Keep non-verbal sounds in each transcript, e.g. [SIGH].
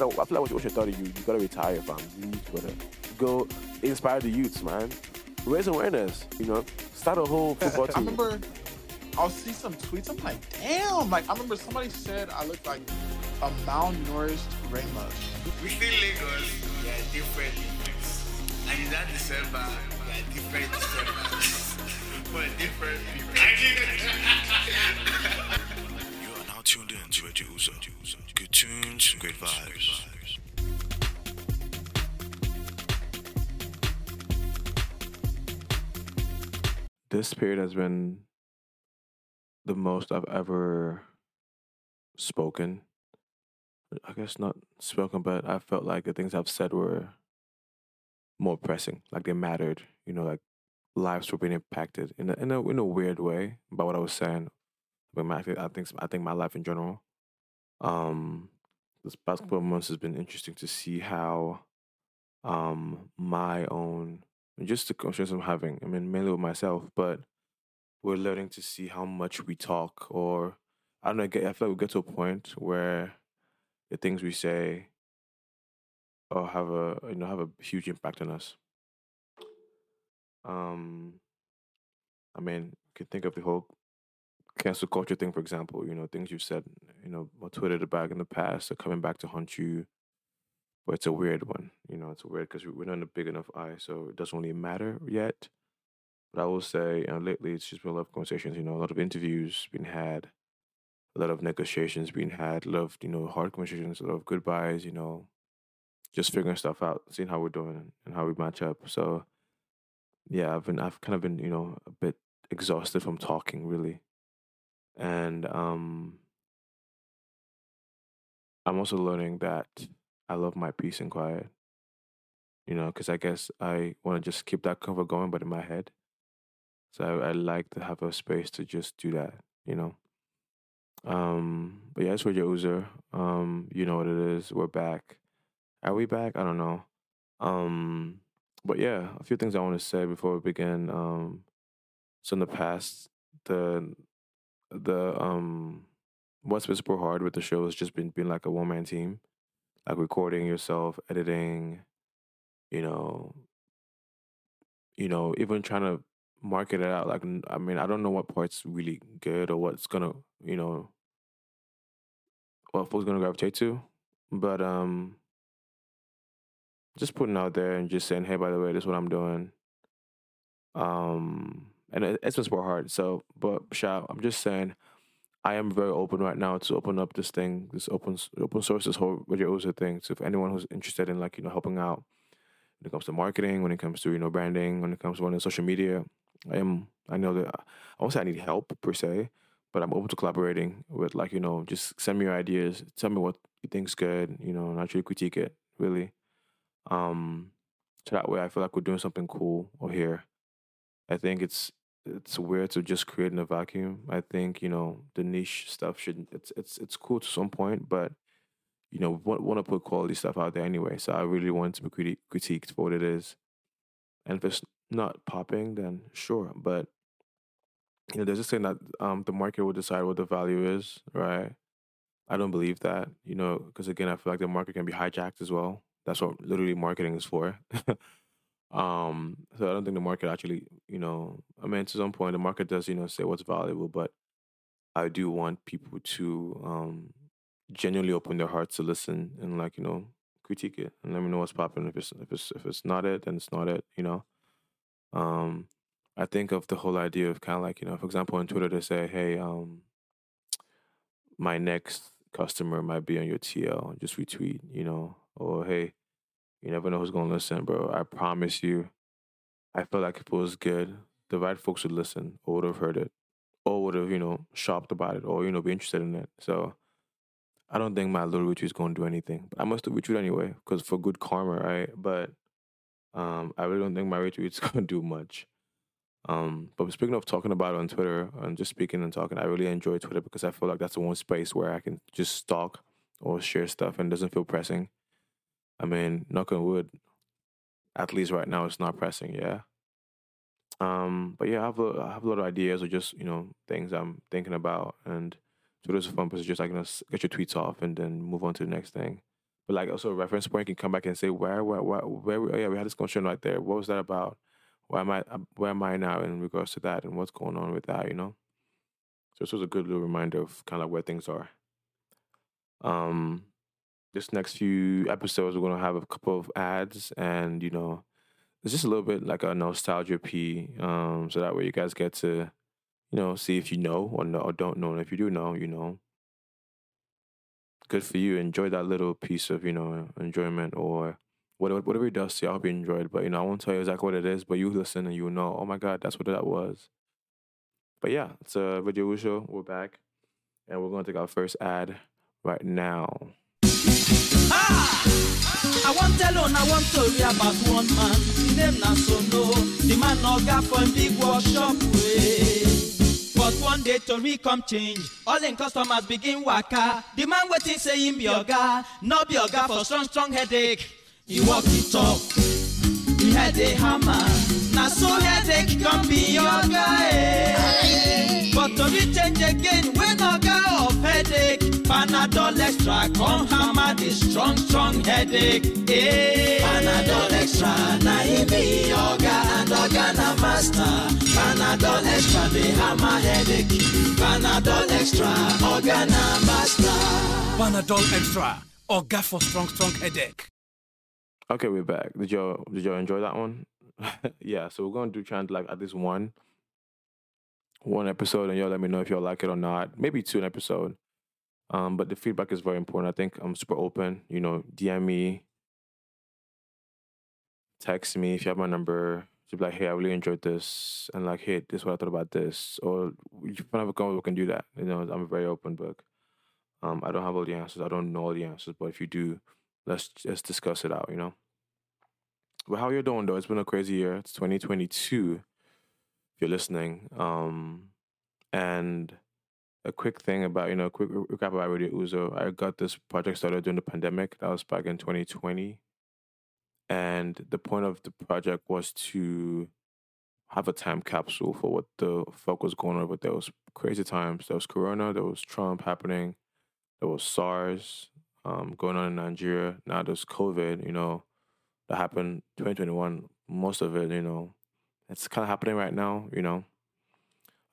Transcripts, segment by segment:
after, I feel like once you're 30, you, you gotta retire, fam. You need to go, to, go inspire the youths, man. Raise awareness, you know. Start a whole football [LAUGHS] team. I remember I'll see some tweets. I'm like, damn. Like I remember somebody said I look like a malnourished Ramos. We still Lagos, we are different And in that December, we are different December. [LAUGHS] For different people. you are now tuned in to Radio Uzo. Tunes, great vibes. This period has been the most I've ever spoken. I guess not spoken, but I felt like the things I've said were more pressing, like they mattered. You know, like lives were being impacted in a in a in a weird way by what I was saying. I think I think my life in general. Um, this past couple of months has been interesting to see how, um, my own just the conversations I'm having. I mean, mainly with myself, but we're learning to see how much we talk, or I don't know. I feel like we get to a point where the things we say or have a you know have a huge impact on us. Um, I mean, you can think of the whole cancel culture thing, for example. You know, things you've said, you know, on Twitter the back in the past are coming back to haunt you. But it's a weird one. You know, it's weird because we're not in a big enough eye, so it doesn't really matter yet. But I will say, you know, lately it's just been a lot of conversations. You know, a lot of interviews being had, a lot of negotiations being had, a lot of you know hard conversations, a lot of goodbyes. You know, just figuring stuff out, seeing how we're doing and how we match up. So, yeah, I've been, I've kind of been, you know, a bit exhausted from talking, really, and um, I'm also learning that I love my peace and quiet. You know, because I guess I want to just keep that cover going, but in my head. So I, I like to have a space to just do that, you know. Um, but yeah, it's Radio Uzo. Um, you know what it is. We're back. Are we back? I don't know. Um, but yeah, a few things I want to say before we begin. Um, so in the past, the the um, what's been super hard with the show has just been being like a one man team, like recording yourself, editing, you know, you know, even trying to market it out. Like, I mean, I don't know what part's really good or what's gonna, you know, what folks gonna gravitate to, but um, just putting out there and just saying, hey, by the way, this is what I'm doing. Um, and it, it's been super hard. So, but shout, I'm just saying, I am very open right now to open up this thing, this open open source, this whole Radio Uzo thing. So, if anyone who's interested in like you know helping out when it comes to marketing, when it comes to you know branding, when it comes to running social media, I am. I know that I won't say I need help per se, but I'm open to collaborating with like you know just send me your ideas, tell me what you think's good, you know, and critique it really. Um, so that way I feel like we're doing something cool over here. I think it's it's weird to just create in a vacuum. I think you know the niche stuff should it's it's it's cool to some point, but you know want want to put quality stuff out there anyway. So I really want to be criti- critiqued for what it is, and if it's not popping, then sure. But you know, there's this thing that um the market will decide what the value is, right? I don't believe that, you know, because again, I feel like the market can be hijacked as well. That's what literally marketing is for. [LAUGHS] um, so I don't think the market actually, you know, I mean, to some point, the market does, you know, say what's valuable, but I do want people to um genuinely open their hearts to listen and like, you know, critique it and let me know what's popping. If it's if it's if it's not it, then it's not it, you know. Um, I think of the whole idea of kind of like, you know, for example, on Twitter, they say, hey, um, my next customer might be on your TL, just retweet, you know, or hey, you never know who's going to listen, bro. I promise you, I feel like if it was good, the right folks would listen or would have heard it or would have, you know, shopped about it or, you know, be interested in it. So I don't think my little retweet is going to do anything. But I must have retweet anyway because for good karma, right? But um, I really don't think my retweet's [LAUGHS] gonna do much. Um, but speaking of talking about it on Twitter and just speaking and talking, I really enjoy Twitter because I feel like that's the one space where I can just talk or share stuff and doesn't feel pressing. I mean, knock on wood, at least right now it's not pressing, yeah. Um, but yeah, I have a, I have a lot of ideas or just you know things I'm thinking about, and so Twitter's a fun place. Just like you know, get your tweets off and then move on to the next thing. but like also a reference point can come back and say where where where, where oh yeah we had this conversation right there. What was that about? Where am I uh, where am I now in regards to that and what's going on with that? You know. So this was a good little reminder of kind of like where things are. Um, this next few episodes we're gonna have a couple of ads and you know it's just a little bit like a nostalgia p um so that way you guys get to you know see if you know or know or don't know. And if you do know you know. Good for you. Enjoy that little piece of you know enjoyment or whatever whatever it does to you. I hope you enjoyed but you know i won't tell you exactly what it is but you listen and you know oh my god that's what that was. But yeah it's a video show. We're back and we're going to take our first ad right now I want tell on, I want story about one man. His name na Sono. The man oga for him big workshop way. But one day Tori come change. All in customers begin waka. The man waiting say him be oga, no be for strong strong headache. He walk it up. He had a hammer. Na so headache come be oga eh. But Tori change again when oga of headache. Panadol extra come hammer the strong strong headache. Eh. Panadol extra na him be oga and oga na master. Panadol extra dey hammer headache. Panadol extra oga na master. Panadol Extra. Oga for strong, strong headache. Okay, we're back. Did y'all did y'all enjoy that one? [LAUGHS] yeah, so we're gonna do trying to like at least one one episode and y'all let me know if y'all like it or not. Maybe two an episode. Um, but the feedback is very important. I think I'm super open. You know, DM me, text me if you have my number. Just be like, hey, I really enjoyed this, and like, hey, this is what I thought about this, or if you can have a convo, we can do that. You know, I'm a very open book. Um, I don't have all the answers. I don't know all the answers, but if you do, let's let's discuss it out. You know. But how you're doing though? It's been a crazy year. It's 2022. If you're listening, um, and a quick thing about you know, quick recap about Radio Uzo. I got this project started during the pandemic. That was back in 2020, and the point of the project was to have a time capsule for what the fuck was going on over there. was crazy times. There was Corona. There was Trump happening. There was SARS um, going on in Nigeria. Now there's COVID. You know, that happened 2021. Most of it, you know, it's kind of happening right now. You know,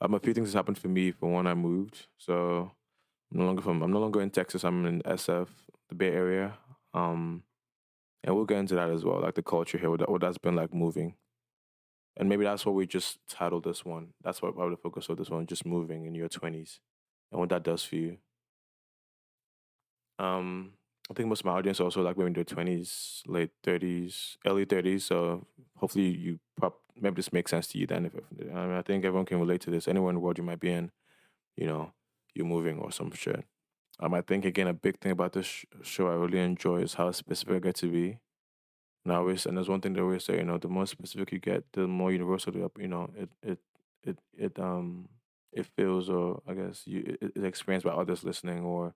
um, a few things has happened for me from when I moved. So I'm no longer from I'm no longer in Texas. I'm in SF, the Bay Area. Um, and we'll get into that as well, like the culture here, what, that, what that's been like moving. And maybe that's what we just titled this one. That's what probably the focus of this one, just moving in your twenties and what that does for you. Um, I think most of my audience also like maybe in their twenties, late thirties, early thirties. So hopefully you prop maybe this makes sense to you then. If, if I mean, I think everyone can relate to this. Anywhere in the world you might be in, you know, you're moving or some shit. Um, I think again a big thing about this sh- show I really enjoy is how specific I get to be. And and there's one thing they always say, you know, the more specific you get, the more universal you know it it it it um it feels or I guess you it, it's experienced by others listening or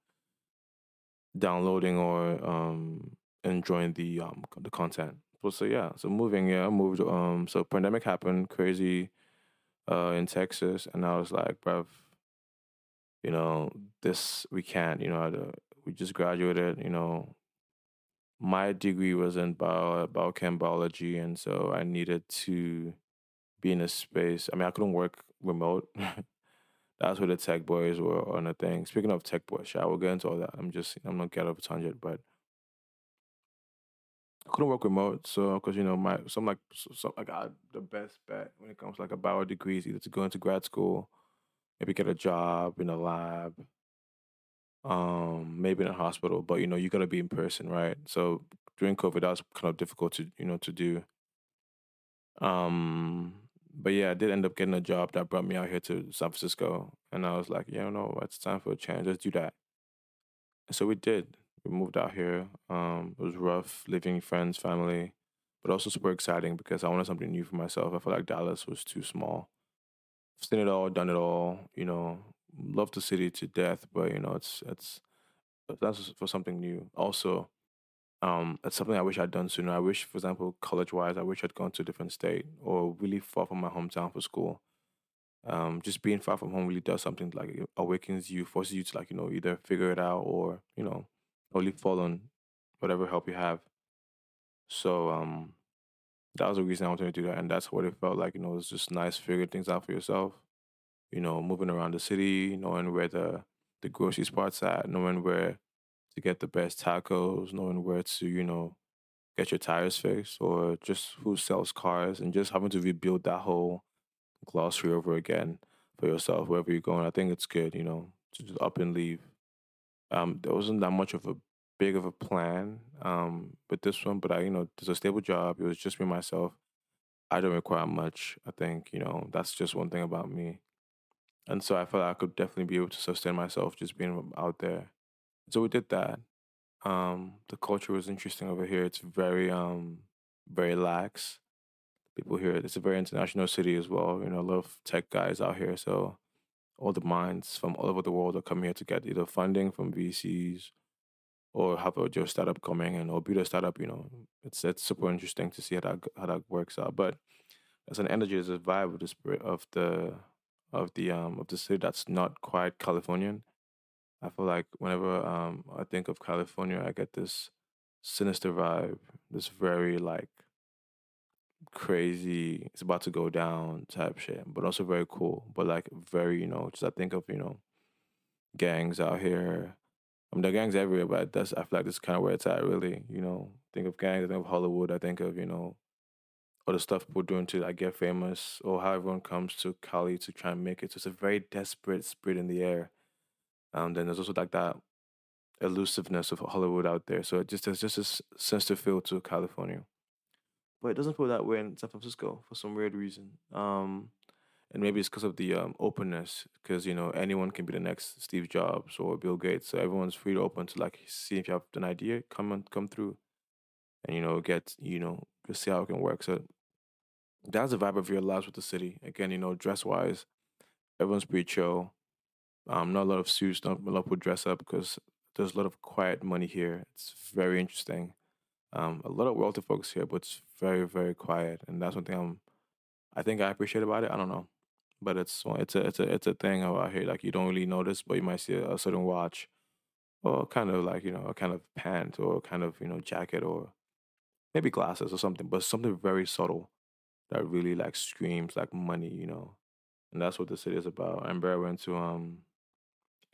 downloading or um enjoying the um the content. So, yeah, so moving, yeah, I moved. Um, so pandemic happened, crazy, uh, in Texas, and I was like, bruv, you know, this we can't. You know, we just graduated. You know, my degree was in bio biochem biology, and so I needed to be in a space. I mean, I couldn't work remote. [LAUGHS] That's where the tech boys were on the thing. Speaking of tech boys, I will get into all that. I'm just I'm not get off tangent, but I couldn't work remote, so because you know my some like so, so like I, got the best bet when it comes to like a bio degree is either to go into grad school, maybe get a job in a lab, um, maybe in a hospital, but you know you gotta be in person, right? So during COVID, that was kind of difficult to you know to do. Um, but yeah, I did end up getting a job that brought me out here to San Francisco, and I was like, yeah, no, it's time for a change. Let's do that. So we did. We moved out here. Um, it was rough living friends, family, but also super exciting because I wanted something new for myself. I felt like Dallas was too small. Seen it all, done it all. You know, love the city to death, but you know, it's it's that's for something new. Also, um, it's something I wish I'd done sooner. I wish, for example, college wise, I wish I'd gone to a different state or really far from my hometown for school. Um, just being far from home really does something like it awakens you, forces you to like, you know, either figure it out or, you know, only fall on whatever help you have. So um, that was the reason I wanted to do that, and that's what it felt like. You know, it was just nice figuring things out for yourself. You know, moving around the city, knowing where the the grocery spots at, knowing where to get the best tacos, knowing where to you know get your tires fixed, or just who sells cars, and just having to rebuild that whole glossary over again for yourself wherever you're going. I think it's good, you know, to just up and leave. Um, there wasn't that much of a big of a plan um with this one, but I, you know, there's a stable job. It was just me myself. I don't require much. I think, you know, that's just one thing about me. And so I felt I could definitely be able to sustain myself just being out there. So we did that. Um, the culture was interesting over here. It's very um very lax. People here, it's a very international city as well. You know, a lot of tech guys out here. So all the minds from all over the world are coming here to get either funding from VCs or have a just startup coming and or build a startup. You know, it's it's super interesting to see how that how that works out. But as an energy, as a vibe of the spirit of the of the um of the city that's not quite Californian. I feel like whenever um I think of California, I get this sinister vibe, this very like crazy, it's about to go down type shit, but also very cool. But like very, you know, just I think of, you know, gangs out here. I mean, are gangs everywhere, but that's I feel like that's kind of where it's at, really. You know, think of gangs, I think of Hollywood, I think of, you know, all the stuff people doing to like get famous, or how everyone comes to Cali to try and make it. So it's a very desperate spirit in the air. Um, then there's also like that elusiveness of Hollywood out there. So it just there's just this sinister feel to California but it doesn't feel that way in San Francisco for some weird reason. Um, and maybe it's because of the um, openness, because you know anyone can be the next Steve Jobs or Bill Gates, so everyone's free to open to like see if you have an idea, come and come through, and you know get you know just see how it can work. So that's the vibe of your lives with the city. Again, you know, dress wise, everyone's pretty chill. Um, not a lot of suits, not a lot of people dress up because there's a lot of quiet money here. It's very interesting. Um, a lot of wealthy folks here, but it's very, very quiet, and that's one thing I'm. I think I appreciate about it. I don't know, but it's it's a it's a it's a thing about here. Like you don't really notice, but you might see a, certain watch, or kind of like you know a kind of pant or kind of you know jacket or maybe glasses or something, but something very subtle that really like screams like money, you know, and that's what the city is about. I remember I went to um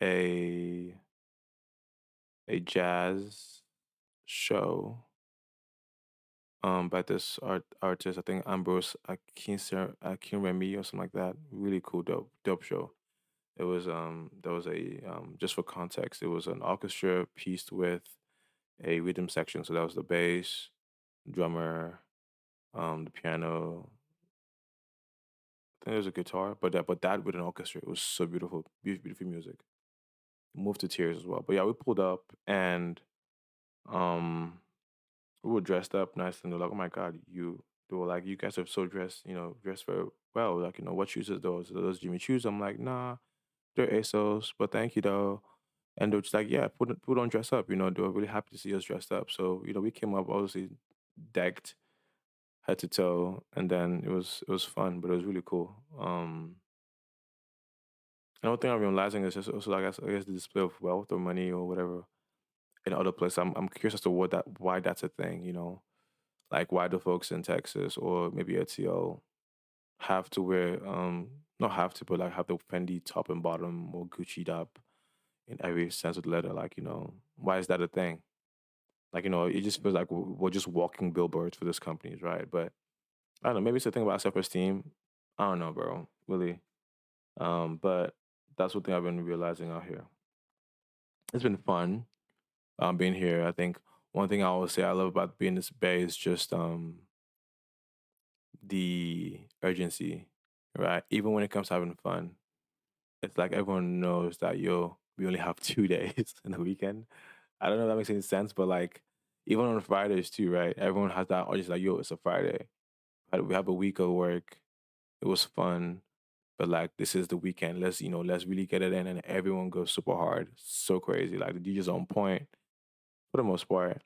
a a jazz show um by this art artist, I think Ambrose Akinser Akinremi or something like that. Really cool, dope, dope show. It was um there was a um just for context, it was an orchestra pieced with a rhythm section. So that was the bass, drummer, um, the piano. I think there was a guitar, but that but that with an orchestra, it was so beautiful, beautiful, beautiful music. Moved to tears as well. But yeah, we pulled up and um we were dressed up nice and they're like, oh my god, you they were like, you guys are so dressed, you know, dressed very well. Like, you know, what shoes are those? Are those Jimmy Choos? I'm like, nah, they're ASOS, but thank you though. And they're just like, yeah, put put on dress up. You know, they were really happy to see us dressed up. So you know, we came up obviously decked head to toe, and then it was it was fun, but it was really cool. Um, another thing I'm realizing is just also like I guess, I guess the display of wealth or money or whatever in other places. I'm I'm curious as to what that why that's a thing. You know, like why do folks in Texas or maybe ATL have to wear um not have to, but like have the Fendi top and bottom or Gucci up in every sense of the letter. Like you know, why is that a thing? Like you know, it just feels like we're just walking billboards for these companies, right? But I don't know. Maybe it's a thing about self esteem. I don't know, bro. Really. Um, but that's one thing I've been realizing out here. It's been fun um, being here. I think one thing I always say I love about being in this bay is just um, the urgency, right? Even when it comes to having fun, it's like everyone knows that yo, we only have [LAUGHS] two days in the weekend. I don't know if that makes any sense, but like even on Fridays too, right? Everyone has that urgency like yo, it's a Friday. We have a week of work. It was fun, but like this is the weekend. Let's you know, let's really get it in, and everyone goes super hard, so crazy. Like the DJ's on point for the most part,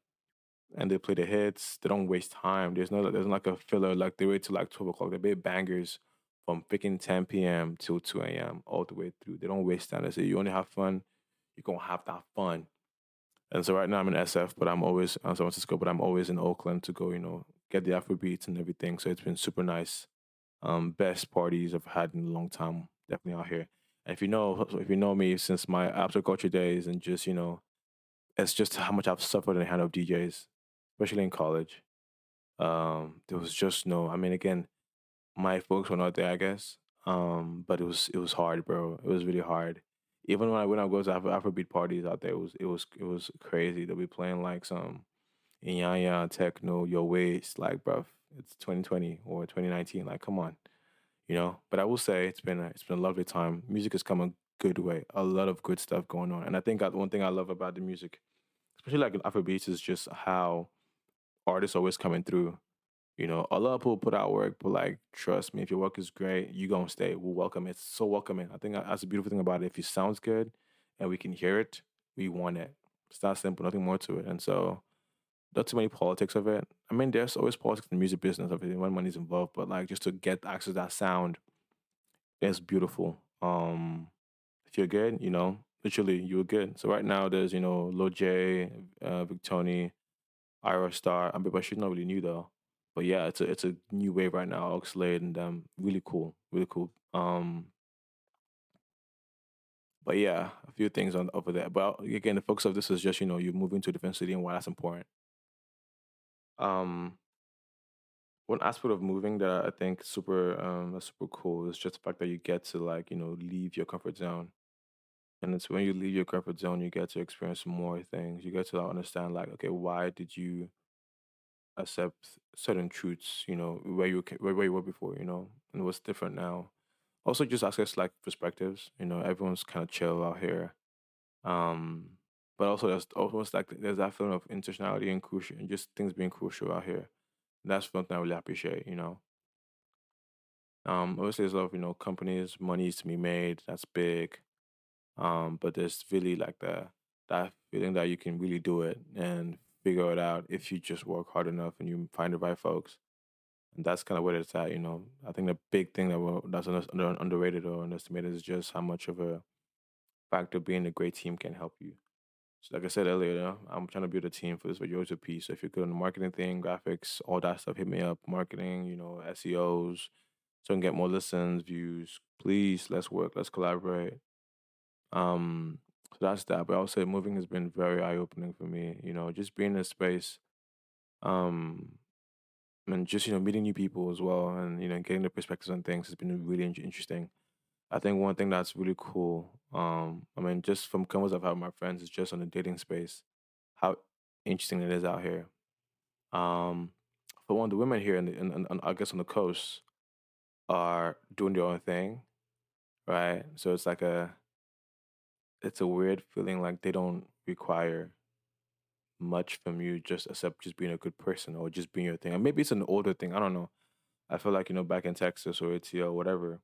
and they play the hits. They don't waste time. There's no there's not like a filler. Like they wait till like twelve o'clock. They play bangers from freaking ten p.m. till two a.m. all the way through. They don't waste time. They say you only have fun. You're gonna have that fun. And so right now I'm in SF, but I'm always in San Francisco, but I'm always in Oakland to go, you know, get the Afro beats and everything. So it's been super nice. Um, best parties I've had in a long time, definitely out here. And if you know, [LAUGHS] if you know me since my after culture days, and just you know, it's just how much I've suffered in the hand of DJs, especially in college. Um, there was just no. I mean, again, my folks were not there, I guess. Um, but it was it was hard, bro. It was really hard. Even when I when I go to Afro Afrobeat parties out there, it was it was it was crazy. They'll be playing like some Iyanya techno, your waist, like, bro. It's 2020 or 2019. Like, come on, you know. But I will say it's been a, it's been a lovely time. Music has come a good way. A lot of good stuff going on, and I think that one thing I love about the music, especially like in Afrobeats, is just how artists always coming through. You know, a lot of people put out work, but like, trust me, if your work is great, you gonna stay. We'll welcome it. It's so welcoming. I think that's the beautiful thing about it. If it sounds good and we can hear it, we want it. It's that simple, nothing more to it. And so, not too many politics of it. I mean, there's always politics in the music business it when money's involved, but like just to get access to that sound, it's beautiful. Um, if you're good, you know, literally you're good. So right now there's you know Lojay, uh, Ayra Starr. I mean, but she's not really new though. But yeah, it's a it's a new wave right now. Oxlade and um, really cool, really cool. Um, but yeah, a few things on over there. But again, the focus of this is just you know you're moving to a different city and why that's important. Um, one aspect of moving that I think super um super cool is just the fact that you get to like you know leave your comfort zone, and it's when you leave your comfort zone you get to experience more things. You get to like, understand like okay, why did you accept certain truths? You know where you where, where you were before, you know, and what's different now. Also, just access like perspectives. You know, everyone's kind of chill out here. Um, but also there's almost like there's that feeling of intentionality and crucial and just things being crucial out here. That's something I really appreciate, you know. Um, obviously there's a lot of, you know, companies, money to be made, that's big. Um, but there's really like the that feeling that you can really do it and figure it out if you just work hard enough and you find the right folks. And that's kind of where it's at, you know. I think the big thing that that's under, underrated or underestimated is just how much of a factor being a great team can help you. Like I said earlier, I'm trying to build a team for this Virtuoso piece. So if you're good on the marketing thing, graphics, all that stuff, hit me up. Marketing, you know, SEOs, so I can get more listens, views. Please, let's work, let's collaborate. Um, so that's that. But I'll say moving has been very eye opening for me. You know, just being in a space, um, and just you know meeting new people as well, and you know getting the perspectives on things has been really interesting. I think one thing that's really cool, um, I mean, just from convos I've had with my friends, it's just on the dating space, how interesting it is out here. Um, for one, of the women here, in, the, in, in, on- I guess on the coast, are doing their own thing, right? So it's like a, it's a weird feeling like they don't require much from you, just except just being a good person or just being your thing. And maybe it's an older thing. I don't know. I feel like you know back in Texas or ATL, whatever,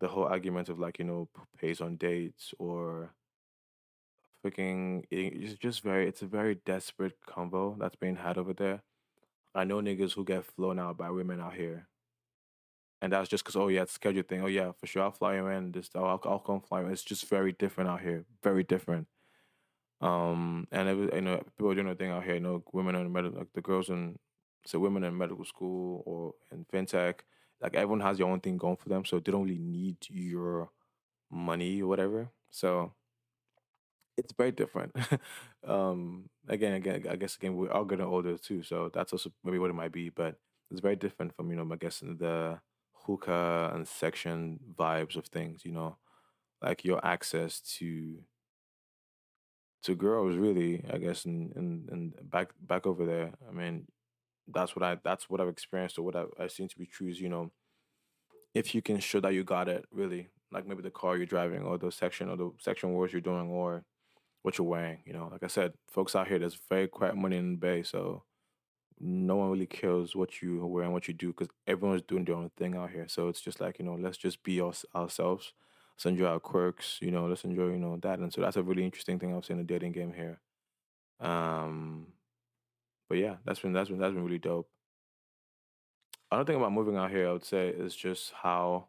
the whole argument of like you know pays on dates or freaking it- it's just very it's a very desperate convo that's being had over there. I know niggas who get flown out by women out here, and that's just because oh yeah, it's a schedule thing. Oh yeah, for sure, I'll fly you in. This oh, I'll, I'll come fly you. in. It's just very different out here, very different. Um, and it, was- you know people doing their thing out here. You know, women in medical, like the girls in so women in medical school or in fintech, like everyone has their own thing going for them, so they don't really need your money or whatever. So it's very different. [LAUGHS] um, again, again, I guess again we're all getting older too, so that's also maybe what it might be. But it's very different from you know, I guess the hookah and section vibes of things. You know, like your access to to girls, really. I guess, and and and back back over there. I mean, that's what I that's what I've experienced or what I, I seem to be true is you know if you can show that you got it really like maybe the car you're driving or the section or the section wars you're doing or what you're wearing you know like i said folks out here there's very quiet money in the bay so no one really cares what you wear and what you do because everyone's doing their own thing out here. So it's just like you know let's just be us, ourselves. Let's enjoy our quirks you know let's enjoy you know that. And so that's a really interesting thing i've seen in the dating game here. Um but yeah that's been that's been that's been really dope Another thing about moving out here, I would say, is just how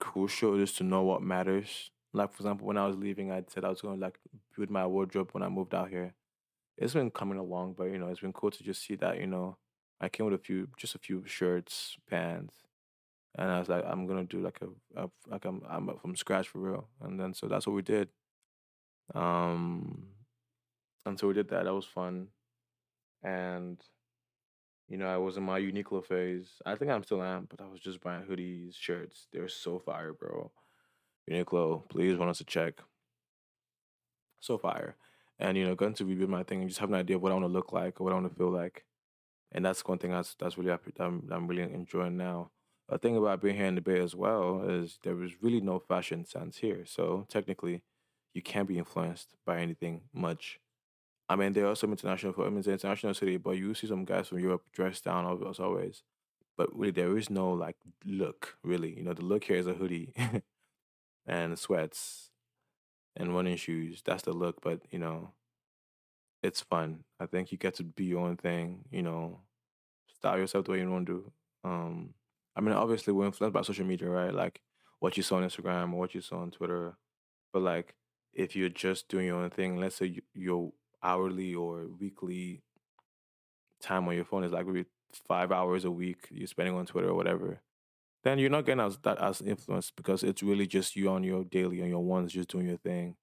crucial it is to know what matters Like for example, when I was leaving, I said I was going to like build my wardrobe when I moved out here. It's been coming along, but you know, it's been cool to just see that. You know, I came with a few, just a few shirts, pants, and I was like, I'm gonna do like a, a like I'm I'm from scratch for real. And then so that's what we did. Um, and so we did that. That was fun, and you know, I was in my Uniqlo phase. I think I'm still am, but I was just buying hoodies, shirts. They're so fire, bro. Uniqlo, please want us to check. So fire. And you know, going to rebuild my thing and just have an idea of what I want to look like or what I want to feel like. And that's one thing that's that's really I'm I'm really enjoying now. A thing about being here in the Bay as well is there is really no fashion sense here. So technically, you can't be influenced by anything much. I mean, there are some international, I international city, but you see some guys from Europe dressed down as always. But really, there is no like look, really. You know, the look here is a hoodie [LAUGHS] and sweats and running shoes. That's the look, but you know, it's fun. I think you get to be your own thing, you know, style yourself the way you want to. Um, I mean, obviously, we're influenced by social media, right? Like what you saw on Instagram or what you saw on Twitter. But like, if you're just doing your own thing, let's say you, your hourly or weekly time on your phone is like maybe five hours a week you're spending on Twitter or whatever, then you're not getting as that as influenced because it's really just you on your daily on your ones just doing your thing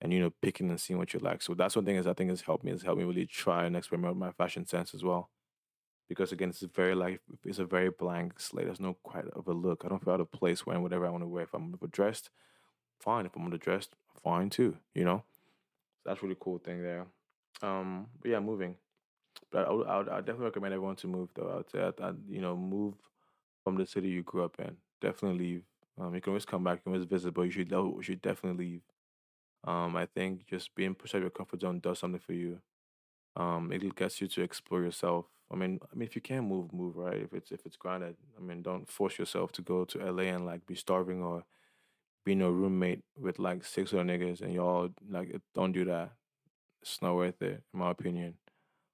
and you know picking and seeing what you like. So that's one thing is I think has helped me has helped me really try and experiment with my fashion sense as well. Because again, it's very like it's a very blank slate. There's no quite of a look. I don't feel out of place wearing whatever I want to wear. If I'm dressed, fine. If I'm underdressed, fine too. You know, so that's really cool thing there. Um, but yeah, moving. But I would, I would, I would definitely recommend everyone to move though. I would say that, that you know move from the city you grew up in. Definitely leave. Um, you can always come back, you can always visit, but you should you should definitely leave. Um, I think just being pushed out of your comfort zone does something for you. Um, it gets you to explore yourself. I mean, I mean, if you can move, move right. If it's if it's granted, I mean, don't force yourself to go to LA and like be starving or being a roommate with like six other niggas and y'all like don't do that. It's not worth it, in my opinion.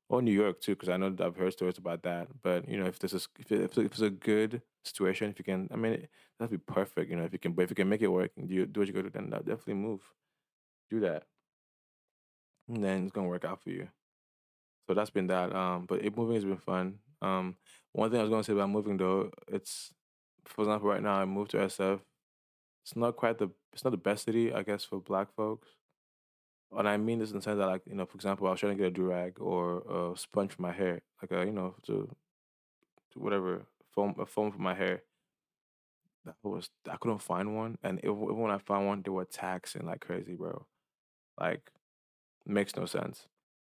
Or New York too, because I know that I've heard stories about that. But you know, if this is if, it, if it's a good situation, if you can, I mean, that'd be perfect. You know, if you can, but if you can make it work and do do what you got to, do, then definitely move, do that, and then it's gonna work out for you. So that's been that. Um, but it, moving has been fun. Um, one thing I was gonna say about moving though, it's for example, right now I moved to SF. It's not quite the it's not the best city, I guess, for Black folks. And I mean this in the sense that, like, you know, for example, I was trying to get a do rag or a sponge for my hair, like a, you know, to, to whatever foam, a foam for my hair. That was I couldn't find one, and even when I found one, they were taxing like crazy, bro. Like, makes no sense.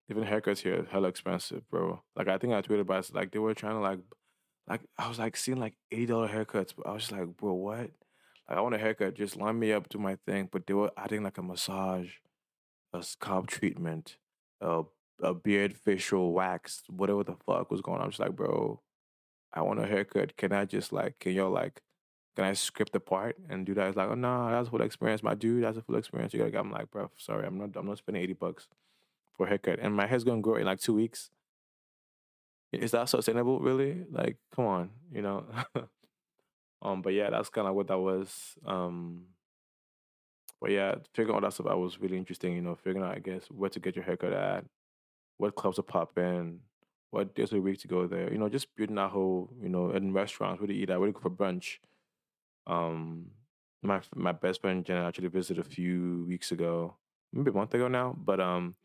Even haircuts here, are hella expensive, bro. Like I think I tweeted about it, like they were trying to like, like I was like seeing like eighty dollar haircuts, but I was just like, bro, what? I want a haircut, just line me up, do my thing. But they were adding like a massage, a scalp treatment, a a beard facial wax, whatever the fuck was going on. I'm just like, bro, I want a haircut. Can I just like, can y'all like, can I script the part and do that? It's like, oh no, that's a full experience, my dude. That's a full experience. You gotta. I'm like, bro, sorry, I'm not. I'm not spending eighty bucks for a haircut, and my hair's gonna grow in like two weeks. Is that sustainable, really? Like, come on, you know. [LAUGHS] um, but yeah, that's kind of what that was. Um, but yeah, figuring all that stuff out was really interesting. You know, figuring out, I guess, where to get your haircut at, what clubs to pop in, what days of the week to go there. You know, just building that whole, you know, in restaurants, where to eat at, where to go for brunch. Um, my my best friend Jenna actually visited a few weeks ago, maybe a month ago now. But um,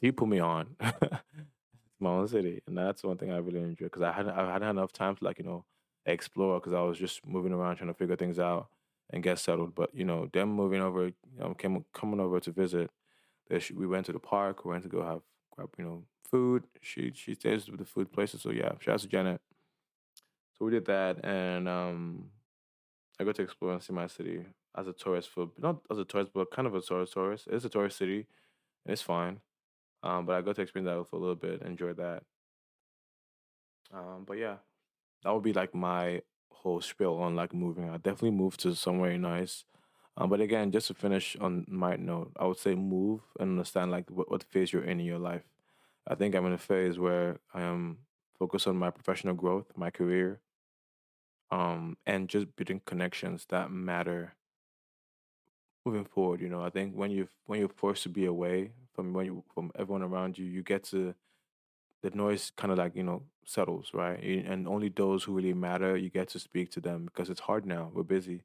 he put me on [LAUGHS] my own city, and that's one thing I really enjoy because I hadn't I hadn't had enough time to like you know explore because I was just moving around trying to figure things out and get settled. But you know, them moving over, came coming over to visit. She, we went to the park. We went to go have grab you know food. She she stays with the food places, so yeah, shout out to Janet. So we did that, and um, I got to explore and see my city as a tourist for not as a tourist, but kind of a tourist tourist. It's a tourist city, and it's fine. Um, but I got to experience that for a little bit, enjoy that. Um, but yeah, that would be like my whole spiel on like moving. I definitely moved to somewhere nice. Um, but again, just to finish on my note, I would say move and understand like what, what phase you're in in your life. I think I'm in a phase where I am focused on my professional growth, my career, um, and just building connections that matter moving forward. You know, I think when you when you're forced to be away from when you from everyone around you, you get to the noise kind of like you know settles, right? And only those who really matter, you get to speak to them because it's hard now. We're busy,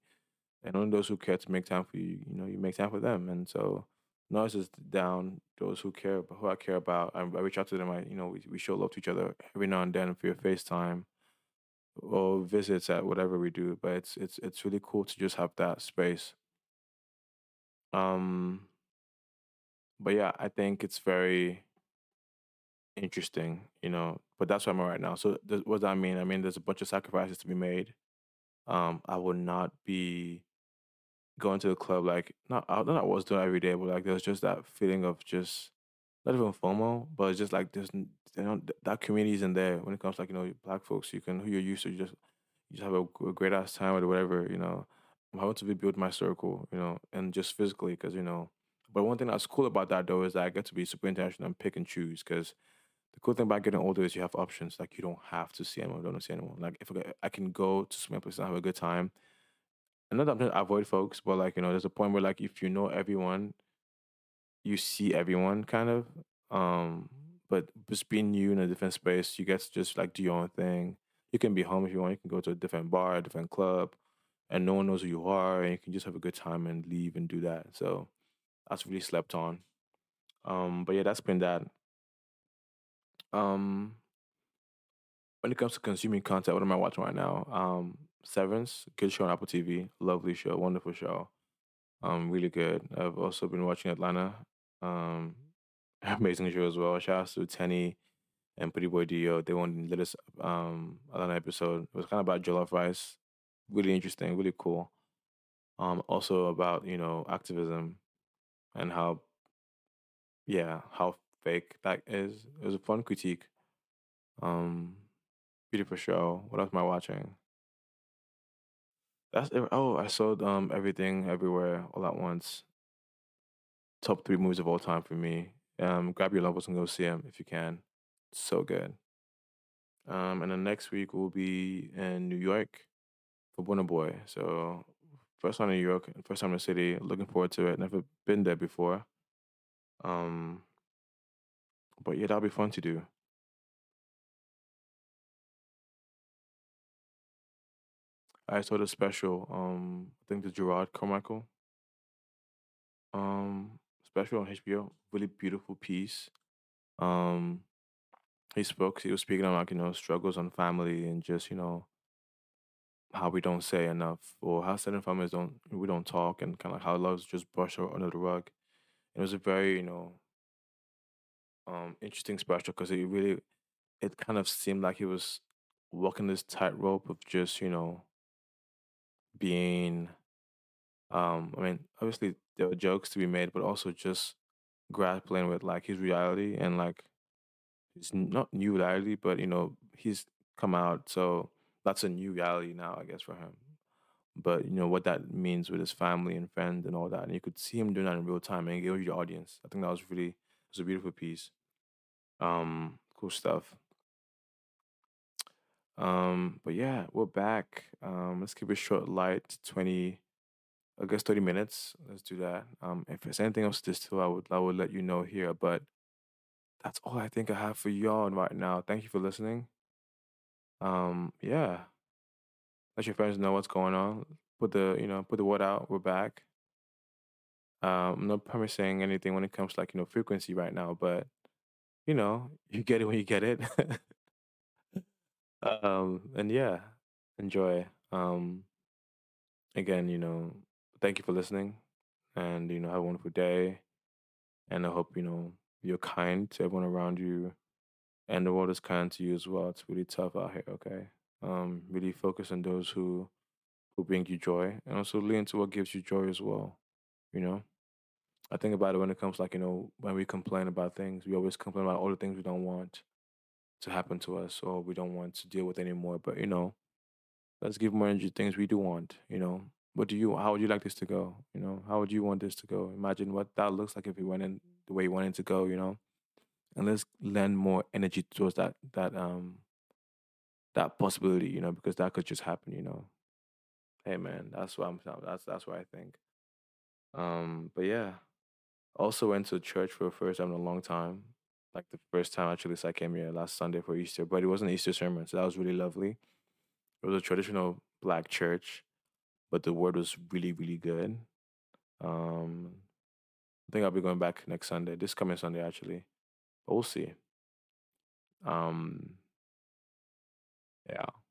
and only those who care to make time for you, you know, you make time for them. And so noise is down. Those who care, who I care about, I, reach out to them. I, you know, we, we show love to each other every now and then via FaceTime or visits at whatever we do. But it's it's it's really cool to just have that space. Um, but yeah, I think it's very interesting, you know. But that's where I'm at right now. So th- what does that mean? I mean, there's a bunch of sacrifices to be made. Um, I will not be going to the club like not I don't know I was doing every day, but like there's just that feeling of just not even FOMO, but it's just like there's you know that community isn't there when it comes to like you know black folks. You can who you're used to, you just you just have a great ass time or whatever. You know, I'm to rebuild my circle, you know, and just physically because you know. But one thing that's cool about that though is that I get to be super intentional and pick and choose because the cool thing about getting older is you have options. Like you don't have to see anyone, don't see anyone. Like if I, I can go to some place and have a good time. And not that I'm trying to avoid folks, but like you know, there's a point where like if you know everyone, you see everyone kind of. Um, but just being you in a different space, you get to just like do your own thing. You can be home if you want. You can go to a different bar, a different club, and no one knows who you are, and you can just have a good time and leave and do that. So that's really slept on. Um, but yeah, that's been that. Um, when it comes to consuming content, what am I watching right now? Um, Severance, good show on Apple TV, lovely show, wonderful show. Um, really good. I've also been watching Atlanta. Um, [LAUGHS] amazing show as well. Shout out to Tenny and Pretty Boy D-O. They won the latest um Atlanta episode. It was kind of about jollof rice. Really interesting, really cool. Um, also about you know activism and how yeah how fake that is. It was a fun critique. Um, beautiful show. What else am I watching? That's it. Oh, I saw um everything everywhere all at once. Top three movies of all time for me. Um, grab your ones and go see them if you can. So good. Um, and then next week we'll be in New York for Burna Boy. So first time in New York, first time in the city. Looking forward to it. Never been there before. Um, but yeah, that'll be fun to do. I saw the special. Um, I think the Jerrod Carmichael. Um, special on HBO. Really beautiful piece. Um, he spoke. He was speaking about you know struggles on family and just you know how we don't say enough or how certain families don't we don't talk and kind of how love's just brushed under the rug. It was a very you know um interesting special because it really it kind of seemed like he was walking this tightrope of just you know being um I mean obviously there were jokes to be made but also just grappling with like his reality and like his not new reality but you know he's come out so that's a new reality now I guess for him. But you know what that means with his family and friends and all that and you could see him doing that in real time and engage your audience. I think that was really it was a beautiful piece um cool stuff um but yeah we're back um let's keep it short light 20 I guess 30 minutes. Let's do that. Um, if there's anything else to distill, I would I would let you know here. But that's all I think I have for y'all right now. Thank you for listening. Um, yeah. Let your friends know what's going on. Put the you know, put the word out. We're back. Um, I'm not promising anything when it comes to like, you know, frequency right now, but you know, [LAUGHS] you get it when you get it. [LAUGHS] um, and yeah, enjoy. Um, again, you know, thank you for listening and you know, have a wonderful day. And I hope, you know, you're kind to everyone around you and the world is kind to you as well. It's really tough out here, okay? Um, really focus on those who who bring you joy and also lean to what gives you joy as well. You know? I think about it when it comes like, you know, when we complain about things, we always complain about all the things we don't want to happen to us or we don't want to deal with anymore. But you know, let's give more energy things we do want, you know. What do you how would you like this to go? You know, how would you want this to go? Imagine what that looks like if we went in the way you wanted to go, you know? and let's lend more energy towards that that um that possibility, you know, because that could just happen, you know. Hey man, that's what I'm that's that's what I think. Um, but yeah, also went to church for the first time in a long time. Like the first time actually, so I came here last Sunday for Easter, but it wasn't Easter sermon, so that was really lovely. It was a traditional black church, but the word was really, really good. Um, I think I'll be going back next Sunday, this coming Sunday actually. But we'll see. Um, yeah.